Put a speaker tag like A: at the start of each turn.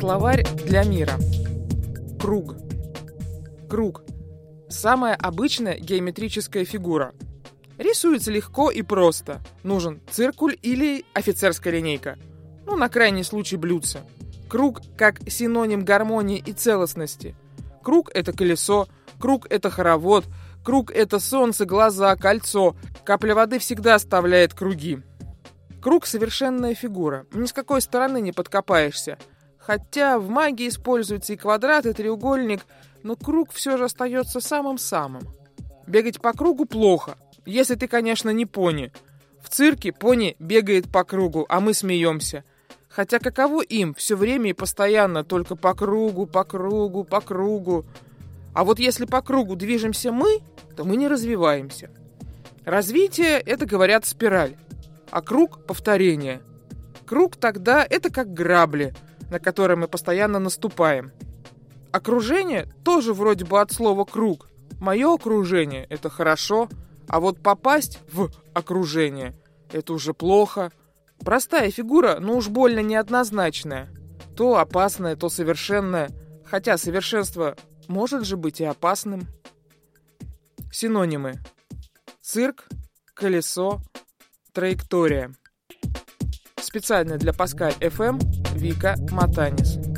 A: Словарь для мира. Круг. Круг. Самая обычная геометрическая фигура. Рисуется легко и просто. Нужен циркуль или офицерская линейка. Ну, на крайний случай блюдце. Круг как синоним гармонии и целостности. Круг – это колесо, круг – это хоровод, круг – это солнце, глаза, кольцо. Капля воды всегда оставляет круги. Круг – совершенная фигура. Ни с какой стороны не подкопаешься. Хотя в магии используется и квадрат, и треугольник, но круг все же остается самым-самым. Бегать по кругу плохо, если ты, конечно, не пони. В цирке пони бегает по кругу, а мы смеемся. Хотя каково им все время и постоянно только по кругу, по кругу, по кругу. А вот если по кругу движемся мы, то мы не развиваемся. Развитие – это, говорят, спираль а круг — повторение. Круг тогда — это как грабли, на которые мы постоянно наступаем. Окружение тоже вроде бы от слова «круг». Мое окружение — это хорошо, а вот попасть в окружение — это уже плохо. Простая фигура, но уж больно неоднозначная. То опасная, то совершенная. Хотя совершенство может же быть и опасным. Синонимы. Цирк, колесо, Траектория. Специально для Паскаль FM Вика Матанис.